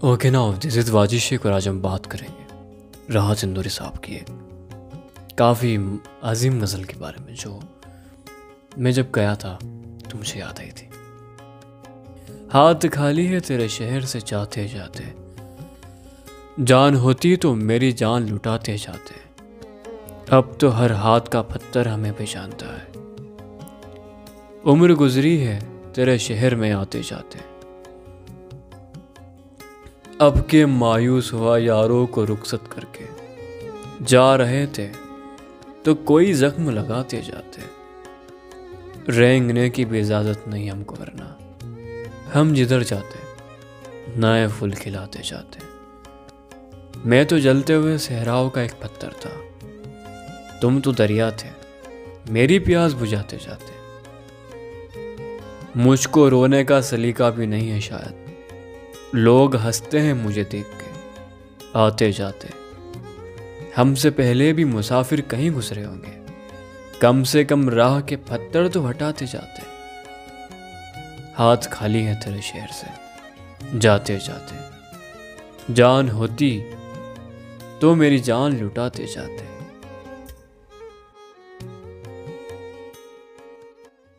Okay now this is Wajish Shaikh और आज हम बात करेंगे राहत इंदौरी साहब की एक काफ़ी अजीम गज़ल के बारे में, जो मैं जब गया था तो मुझे याद आई थी। हाथ खाली है तेरे शहर से जाते जाते, जान होती तो मेरी जान लुटाते जाते। अब तो हर हाथ का पत्थर हमें पहचानता है। उम्र गुजरी है, तेरे शहर में आते जाते। अब के मायूस हुआ यारों को रुखसत करके। जा रहे थे तो कोई जख्म लगाते जाते। रेंगने की भी इजाज़त नहीं हमको वरना। हम जिधर जाते, नए फूल खिलाते जाते। मैं तो जलते हुए सहराव का एक पत्थर था। तुम तो दरिया थे, मेरी प्यास बुझाते जाते। मुझको रोने का सलीका भी नहीं है शायद। लोग हँसते हैं मुझे देख के आते जाते। हमसे पहले भी मुसाफिर कहीं गुजरे होंगे। कम से कम राह के पत्थर तो हटाते जाते। हाथ खाली है तेरे शहर से। जाते जाते। जान होती तो मेरी जान लुटाते जाते।